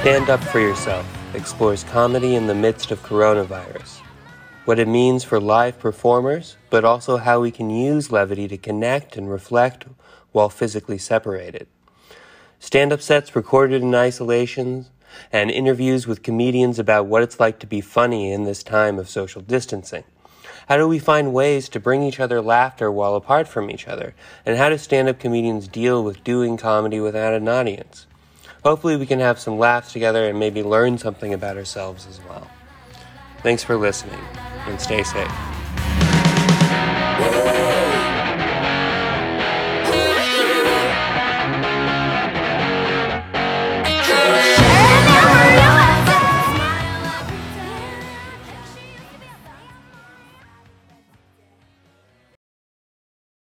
Stand Up for Yourself explores comedy in the midst of coronavirus, what it means for live performers, but also how we can use levity to connect and reflect while physically separated. Stand up sets recorded in isolation, and interviews with comedians about what it's like to be funny in this time of social distancing. How do we find ways to bring each other laughter while apart from each other? And how do stand up comedians deal with doing comedy without an audience? Hopefully, we can have some laughs together and maybe learn something about ourselves as well. Thanks for listening and stay safe.